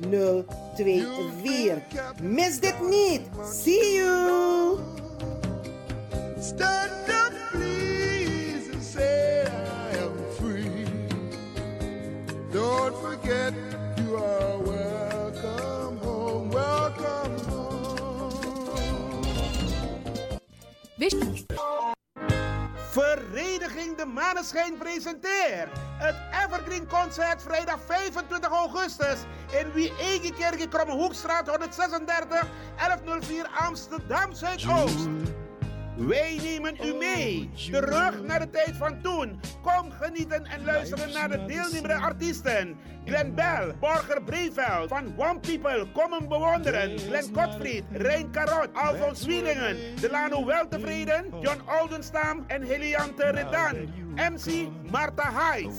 0 2 4. Mis dit niet! See you! Stand up, please, and say I am free. Don't forget you are welcome home, welcome home. Vereniging De Maneschijn presenteert het Evergreen Concert vrijdag 25 augustus in Wie Kerk in Krommehoekstraat 136 1104 Amsterdam Zuidoost. Wij nemen u mee, terug naar de tijd van toen. Kom genieten en luisteren naar de deelnemende artiesten. Glenn Bell, Borger Breveld, van One People, kom hem bewonderen. Glenn Gottfried, Rein Karot, Alfons Wielingen, Delano Weltevreden, John Oldenstam en Heliante Redan. MC Marta Hyde.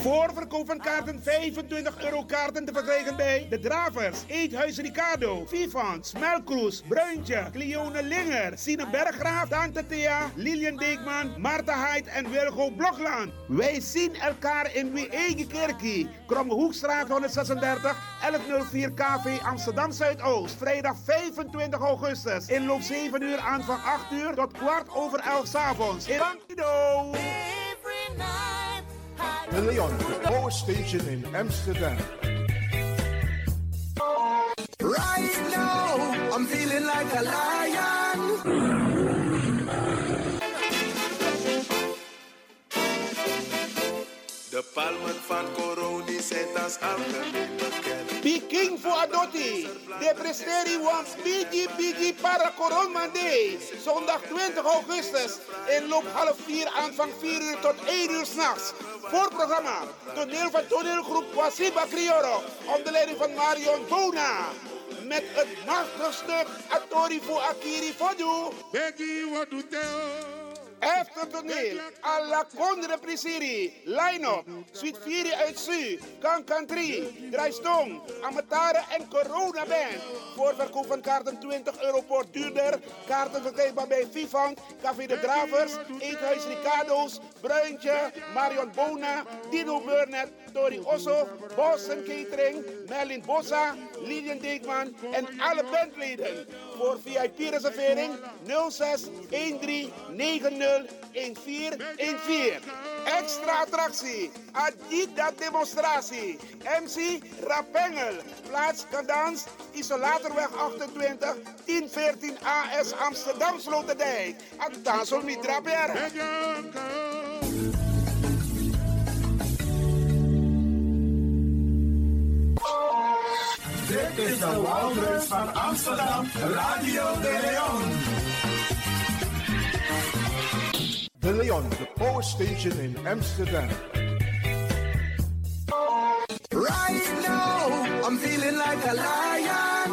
Voorverkoop van kaarten 25 euro kaarten te verkrijgen bij De Dravers, Eethuis Ricardo, Vivant, Smelkroes, Bruintje, Cleone Linger, Sine Berggraaf, Tante Thea, Lilian Deekman, Marta Hyde en Wilgo Blokland. Wij zien elkaar in Wie Eigen Kerkie, Kromme Hoekstraat 136, 1104 KV Amsterdam Zuidoost. Vrijdag 25 augustus. Inloop 7 uur aan van 8 uur tot kwart over 11 s'avonds. In Bankido. De Leon, the power station in Amsterdam. Right now, I'm feeling like a lion. Palmen van Coroni zijn als algemeen bekend. Peking voor Adotti. De presteri wants Bigi Bigi para Corona Day. Zondag 20 augustus. Inloop half 4 aanvang 4 uur tot 1 uur s'nachts. Voorprogramma. Toneel van toneelgroep Wasiba Crioro. Onder leiding van Marion Bona. Met het machtige stuk Atori voor Akiri Fodu. Do Efter toneel, alla Condre Prisiri, Line-up, Suite 4 uit Su, Kankan 3, Draaistong, Amatare en Corona Band. Voorverkoop van kaarten 20 euro per duurder. Kaarten verkrijgbaar bij Vivant, Café de Dravers, Eethuis Ricardo's, Bruintje, Marion Bona, Dino Burnett, Tori Osso, Boston Catering, Merlin Bossa, Lilian Deekman en alle bandleden. Voor VIP-reservering 06 13 90 1414. Extra attractie, Adidas demonstratie. MC Rapengel, plaats Kadans, Isolatorweg 28, 1014 AS Amsterdam Sloterdijk. Addansel mi draper. Dit is de Wouders van Amsterdam, Radio de Leon. De Leon, the power station in Amsterdam. Right now, I'm feeling like a lion.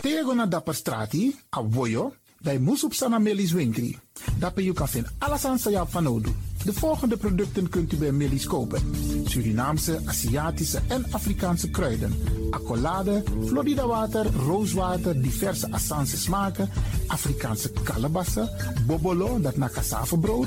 Tego na dapper strati, a voyo, dai musup sana melis winkri. Dapper you kan vinden alles aan sa van nodu. De volgende producten kunt u bij Millie's kopen. Surinaamse, Aziatische en Afrikaanse kruiden. Accolade, Florida water, rooswater, diverse Assange smaken. Afrikaanse kalebassen, bobolo, dat na cassavebrood.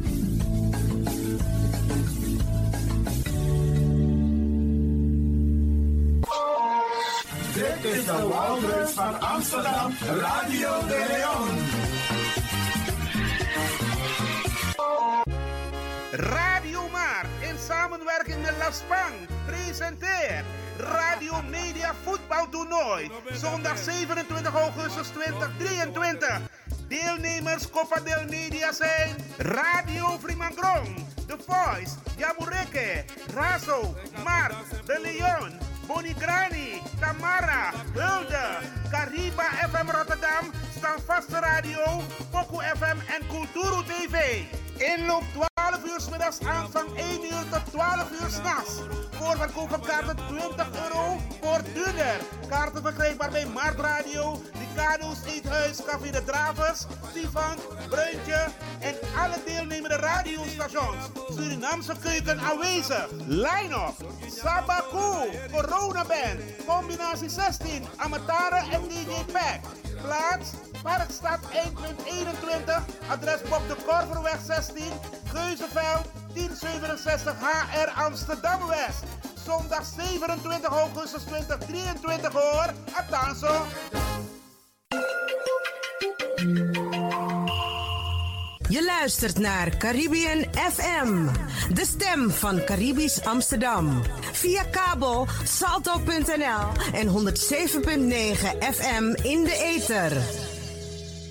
De Wouders van Amsterdam, Radio de Leon. Radio Maar in samenwerking met La Spang presenteert Radio Media Voetbaltoernooi. Zondag 27 augustus 2023. Deelnemers Copa del Media zijn Radio Frimangrong, The Voice, Jamureke, Razo, Mark, De Leon, Bonigrani, Tamara, Hulde, Cariba FM Rotterdam, Standvaste Radio, Poku FM en Kulturu TV. Inloop 12 uur 's middags aanvang 1 uur tot 12 uur s'nachts. Voorverkoop van kaarten 20 euro voor duurder. Kaarten verkrijgbaar bij Markt Radio, Ricardo's Eethuis, Café de Dravers, Stefan, Bruintje en alle deelnemende radiostations. Surinaamse keuken aanwezig. Line-up, Sabaku, Corona Band, combinatie 16, Amatare en DJ Pack. Plaats, Parkstad 1.21, adres Bob de Korverweg 16, Geuzenveld 1067 HR Amsterdam West. Zondag 27 augustus 2023 hoor. Atanso. Je luistert naar Caribbean FM, de stem van Caribisch Amsterdam. Via kabel salto.nl en 107.9 FM in de ether.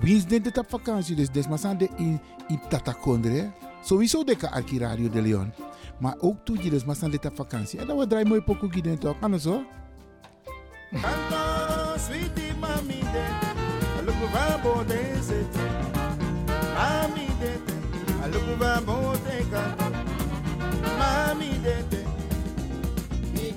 Wie is dit vakantie? Dus des maar zijn de in in Tatakondre. Sowieso de arki Radio de Leon. Maar ook toe zijn dit op vakantie. En dan we draaien mooi pokoe gids toch? Het zo? Mami de. Mami de, mi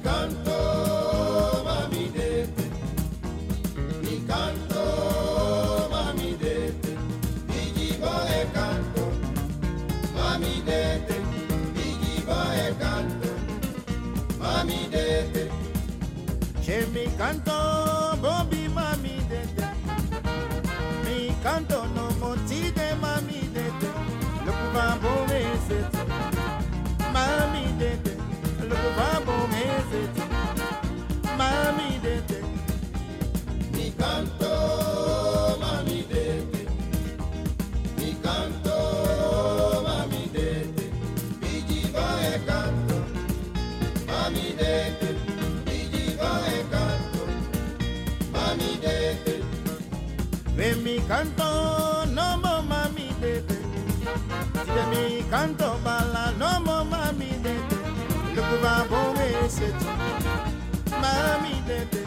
canto, Bobby mami dede. Mi canto no moti de mami dede. Look babo meset. Mami dede. Look babo meset. Mami dede. Mi canto, de mi canto, no mo mami de de mi canto bala, no mo mami de de look va bo me mami de de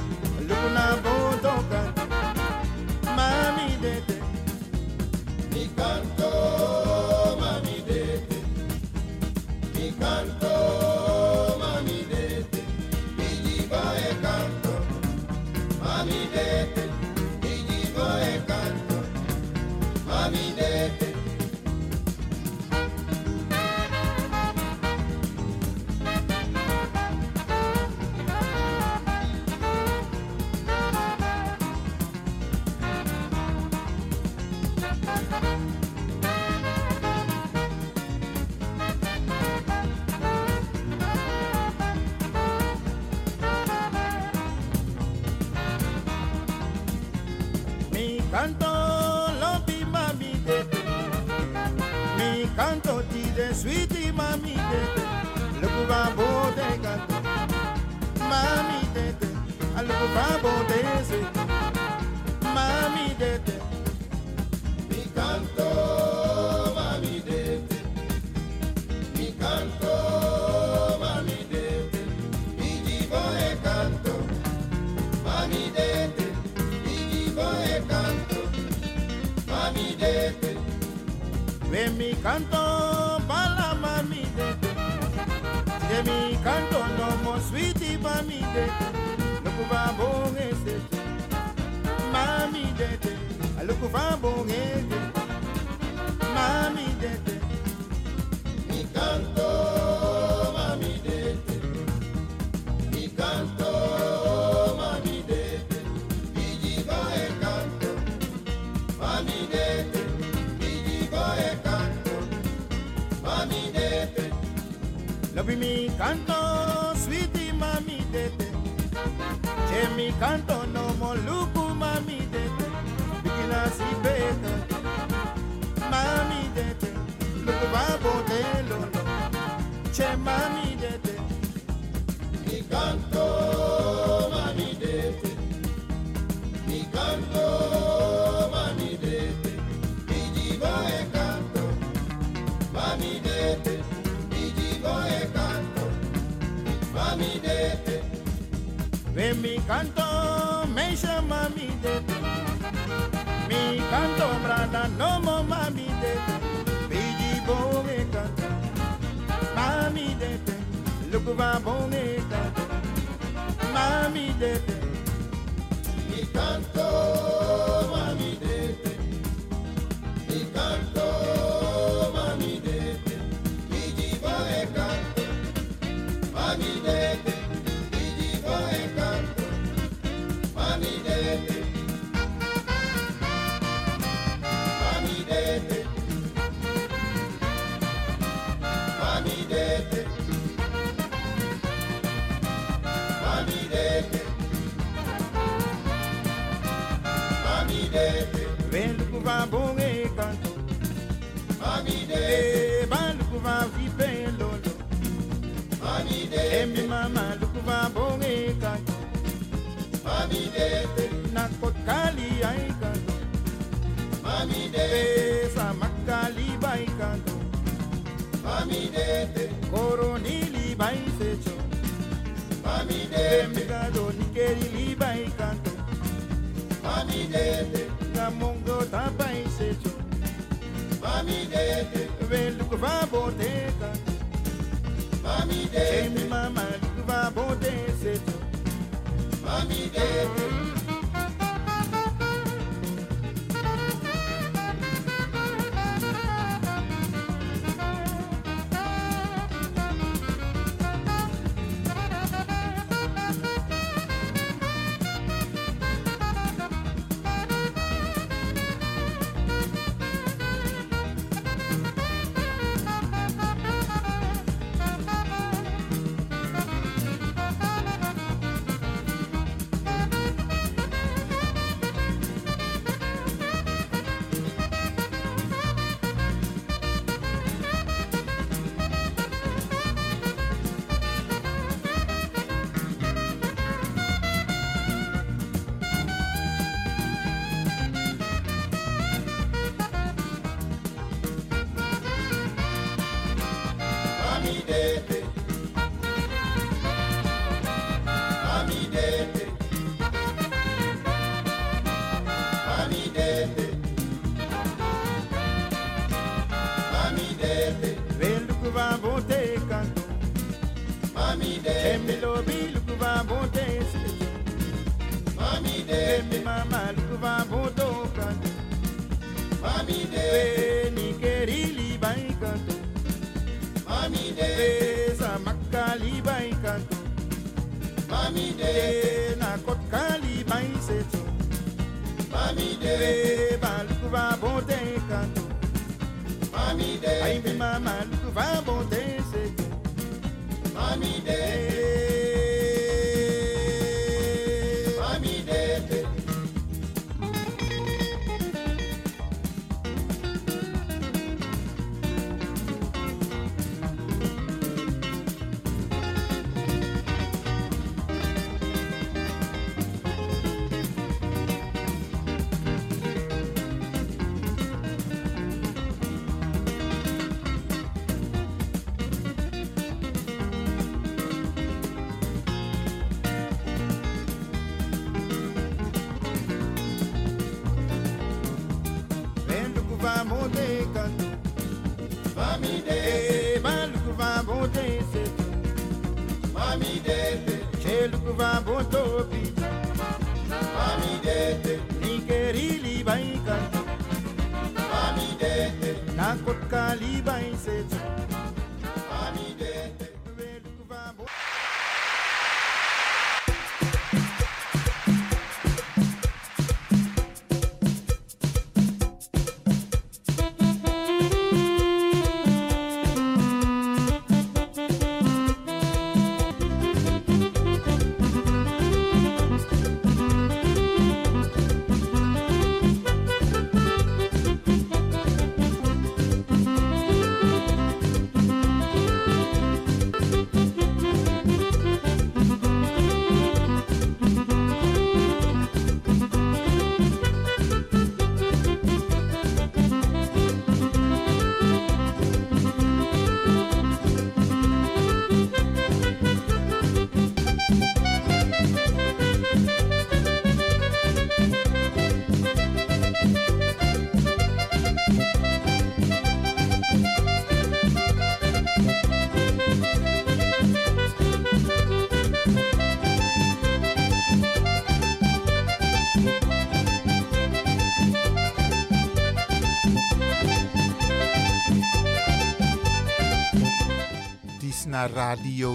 look na bo toca mami de de mi canto mami de de mi canto canto. Pokali ay Mami de sa makali bay Mami de te Koronili baisecho. Mami de te Mikado nikeri li bay Mami de te Gamongo tabay Mami de te Veluko va bote Mami de te Mami mama luko va bote secho Mami de te mm-hmm. Mamide na kot kali bai seto Mamide maluku va bonte kanto. Mamide ai me mama luku va bonte seto Mamide eh,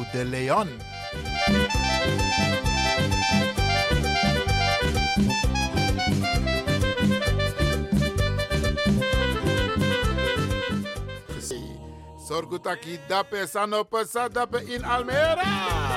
Radio de Leon. Sorgutaki dape sanope sadape in Almere.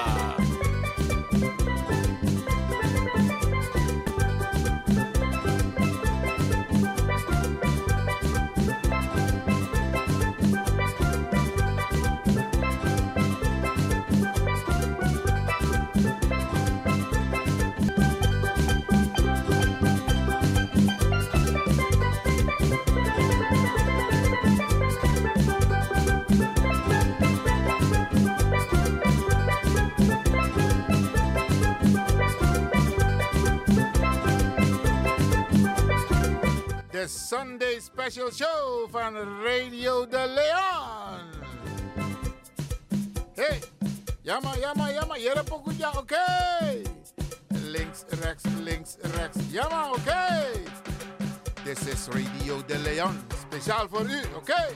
This is Radio de Leon. Speciaal voor u, oké.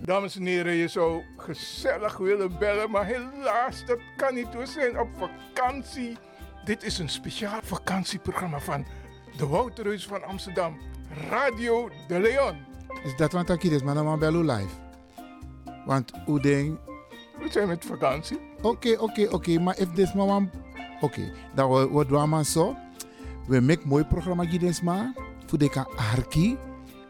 Dames en heren, je zou gezellig willen bellen, maar helaas, dat kan niet. We zijn op vakantie. Dit is een speciaal vakantieprogramma van de Wouterhuis van Amsterdam, Radio de Leon. Is dat wat ik is, maar dan bel live. Want hoe ding. We zijn met vakantie. Oké, oké, oké, maar if this wan- Oké, dan we we maar zo. We maken mooi programma gids maar. Voor de kan arki.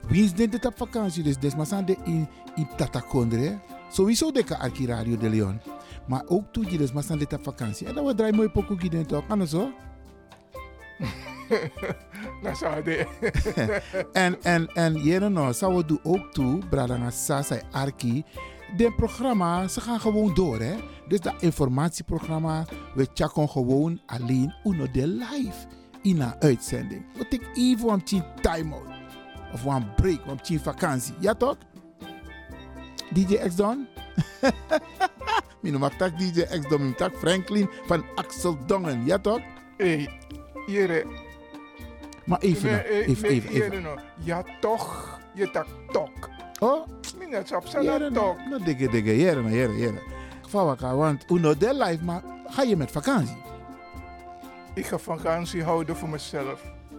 Wie is dit op vakantie? Dus des maar zijn de in in Tatakondre. Sowieso de kan arki Radio de Leon. Maar ook toe gids maar zijn dit op vakantie. En dan we draaien mooi pokoe gids toch? Anders zo. Nou, zou de. en, en, en jere nou, zou we doen ook toe, Bradanga Sasa Arki. De programma, ze gaan gewoon door, hè. Dus dat informatieprogramma, we checken gewoon alleen uno de live in een uitzending. We take even een time-out. Of een break, een vakantie. Ja toch? DJ X Don? Noem tak DJ X Don, mijn tak Franklin van Axel Dongen. Ja toch? Hé, hier. Maar even, Nee, eh, even, even, even. hier nou. Ja, toch. Je tak tok. Oh? Op Jere, zijn tok. nou dikke dikke, jere, nou, jere, jere. Elkaar, want uno de life, maar ga je met vakantie? Ik ga vakantie houden voor mezelf.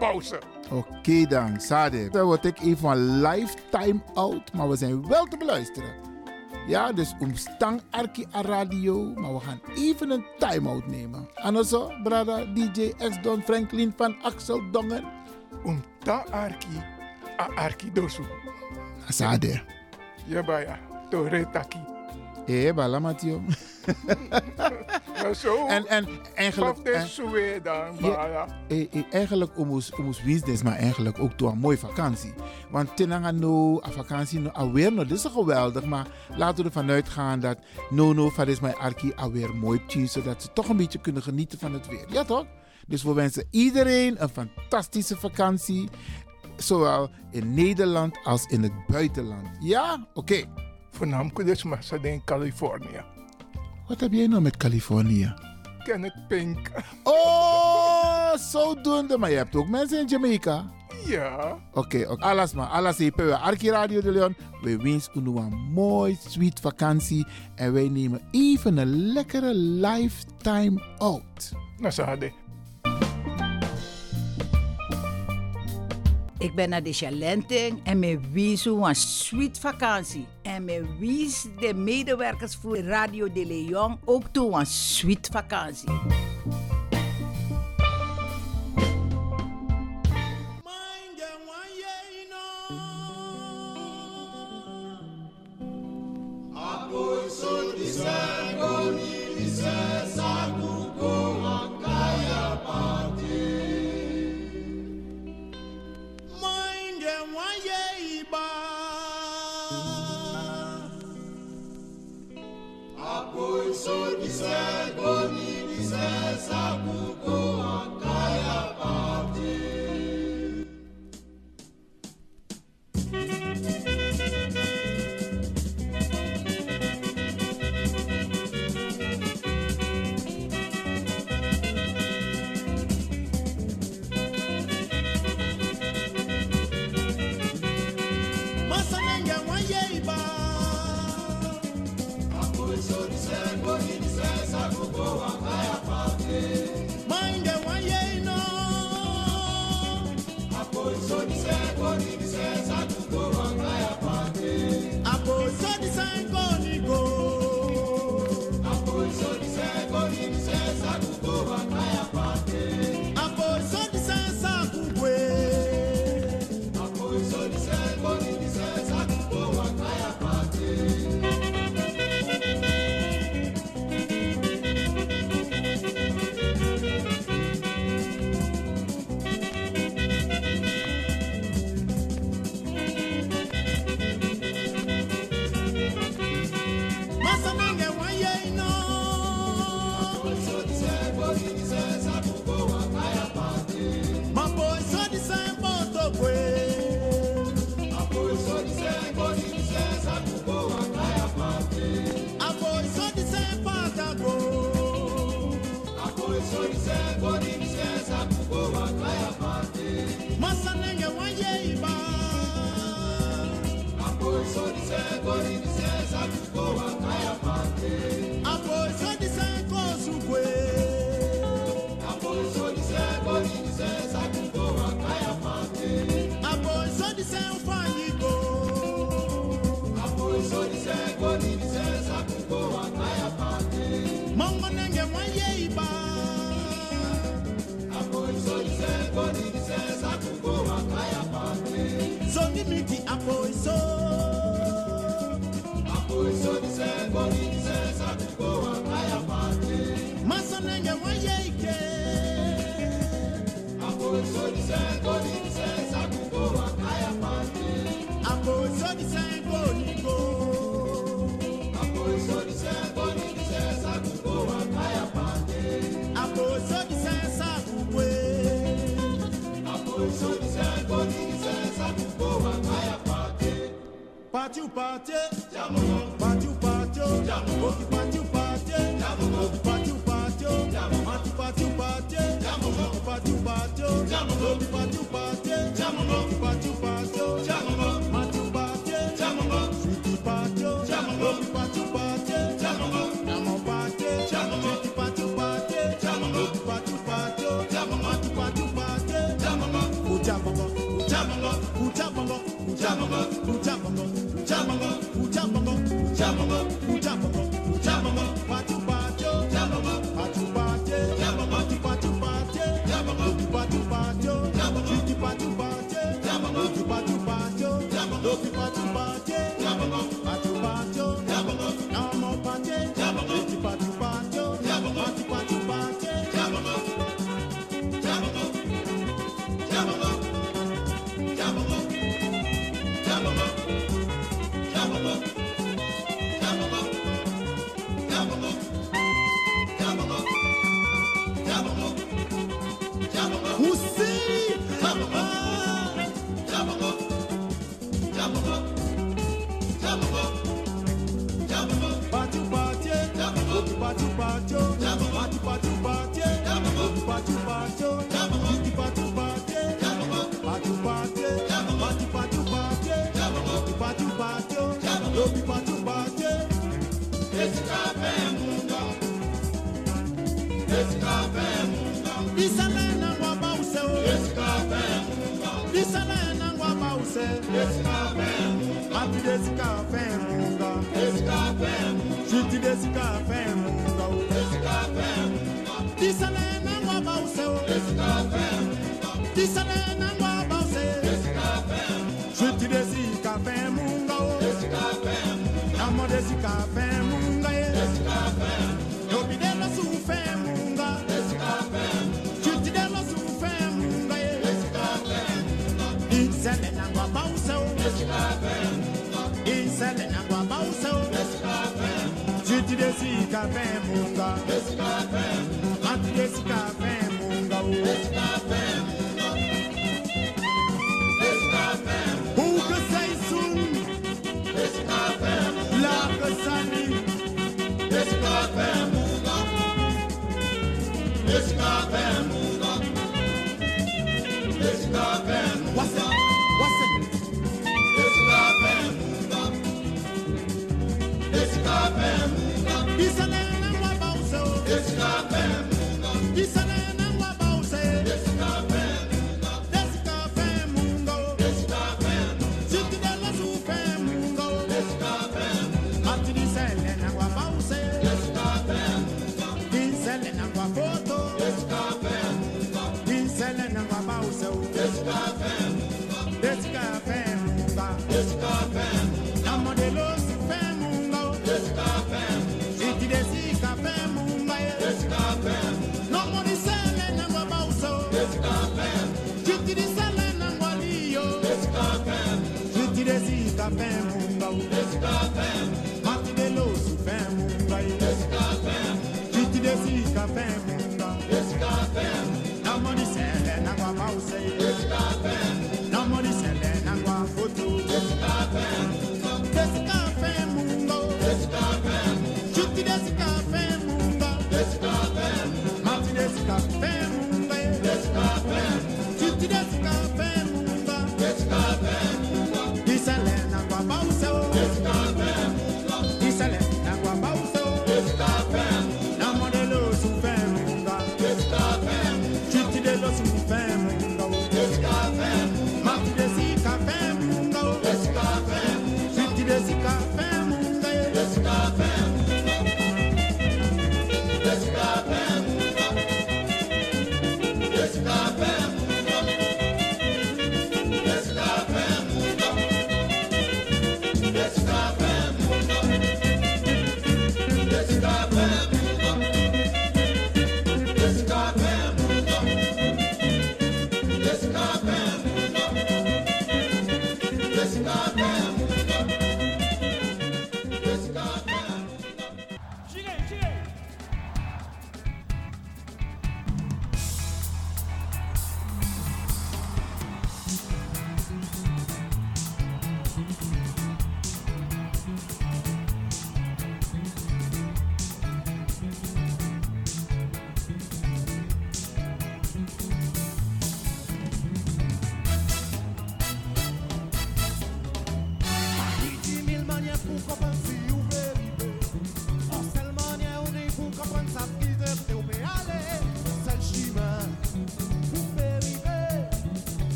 pauze. Oké dan, Sade. Dan word ik even van lifetime out, maar we zijn wel te beluisteren. Ja, dus omstang Arki a radio, maar we gaan even een time-out nemen. Anoso, brada, DJ X Don Franklin van Axel Dongen. Om ta arki, a arki dosu. Sade. Ja, baya. To retaki. Eh, bala Matio. Maar zo. En, en eigenlijk... En- suwe dan, Ja, eh, eh, eigenlijk omus omus business, maar eigenlijk ook door een mooie vakantie. Want tenanga no, a vakantie no, alweer no, dit is geweldig, maar laten we ervan uitgaan dat no no, van is mijn arki alweer mooi tien, zodat ze toch een beetje kunnen genieten van het weer. Ja toch? Dus we wensen iedereen een fantastische vakantie, zowel in Nederland als in het buitenland. Ja? Oké. Voornamelijk dus ze in Californië. Wat heb jij nou met Californië? Kenneth Pink. Oh, zodoende. Maar je hebt ook mensen in Jamaica. Ja. Oké, oké. alles maar. Alles Arki Radio de Leon. We wensen u een mooi, sweet vakantie. En wij nemen even een lekkere lifetime out. Nasade. Ik ben naar de Chalenting en me wies een sweet vakantie. En me wies de medewerkers voor Radio de Leon ook toe een sweet vakantie.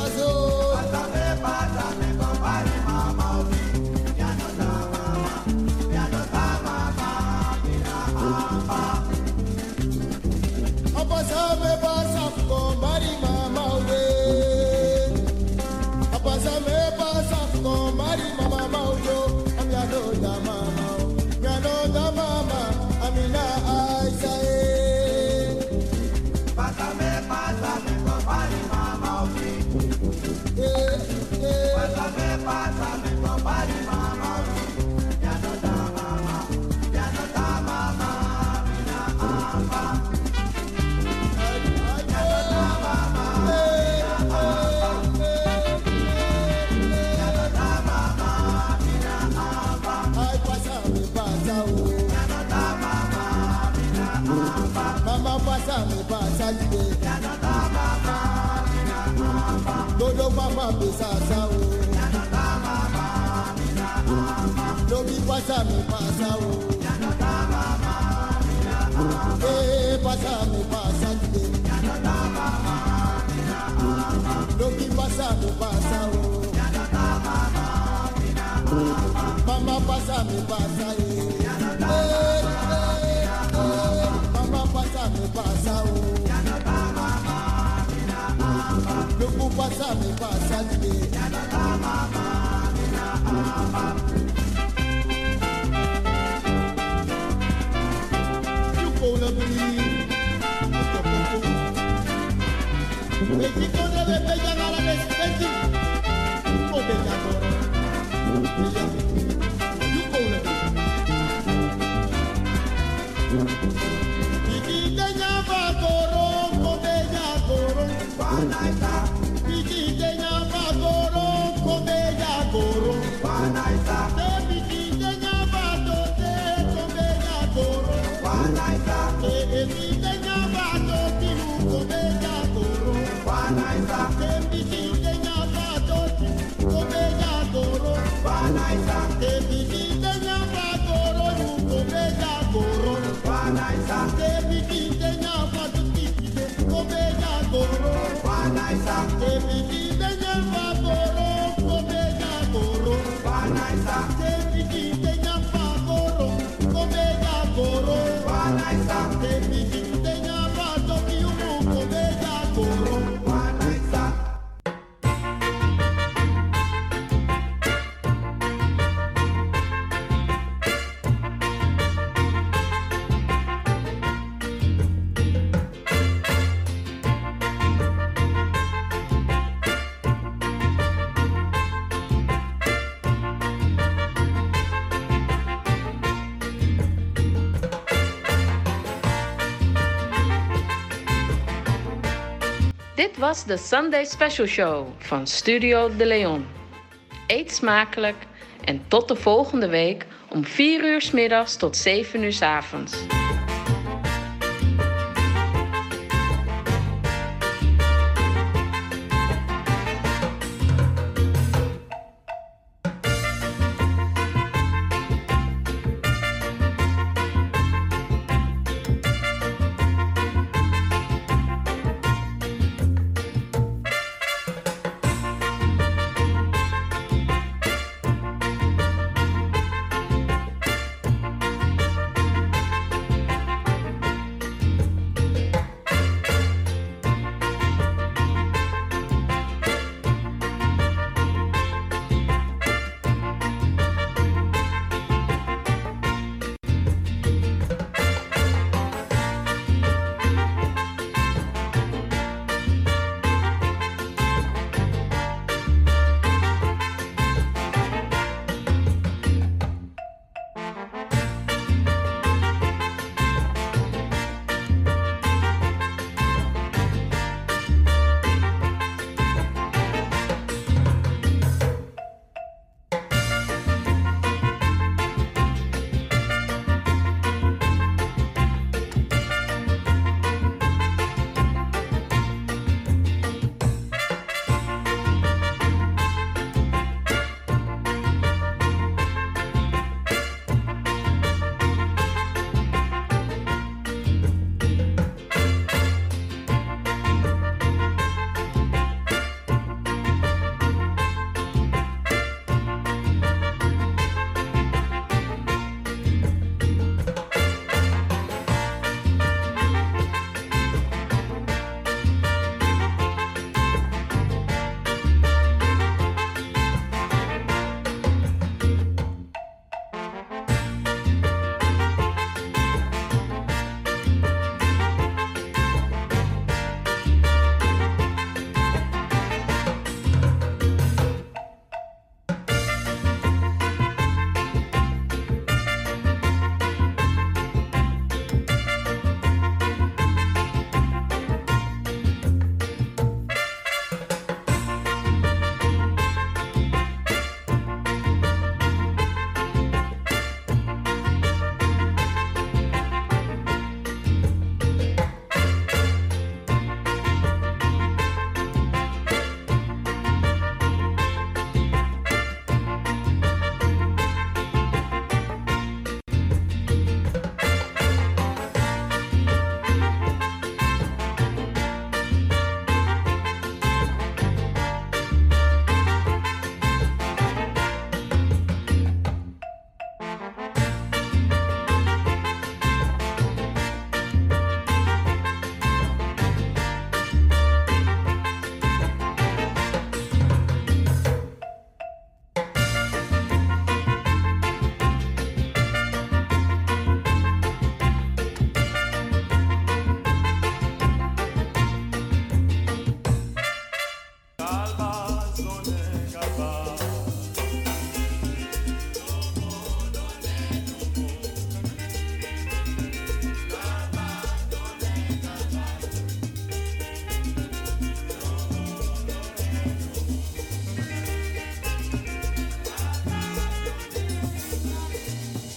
oiseaux. Pasa mi pásá o. Yàtọ̀ tá a bá máa ń rìn àbá. Pásá dìde. Yàtọ̀ tá a bá máa ń rìn àbá. Lómi pásá o. Yàtọ̀ tá a bá máa ń rìn. Mama pásá mi pasa tá a bá máa ń rìn àbá. Mama pásàmì pásá o. Yàtọ̀ tá a bá máa ń rìn àbá. Lómi pásá dìde. Yàtọ̀ tá a bá máa. México debe llegar. Every day. de Sunday Special Show van Studio De Leon. Eet smakelijk en tot de volgende week om 4 uur s middags tot 7 uur s avonds.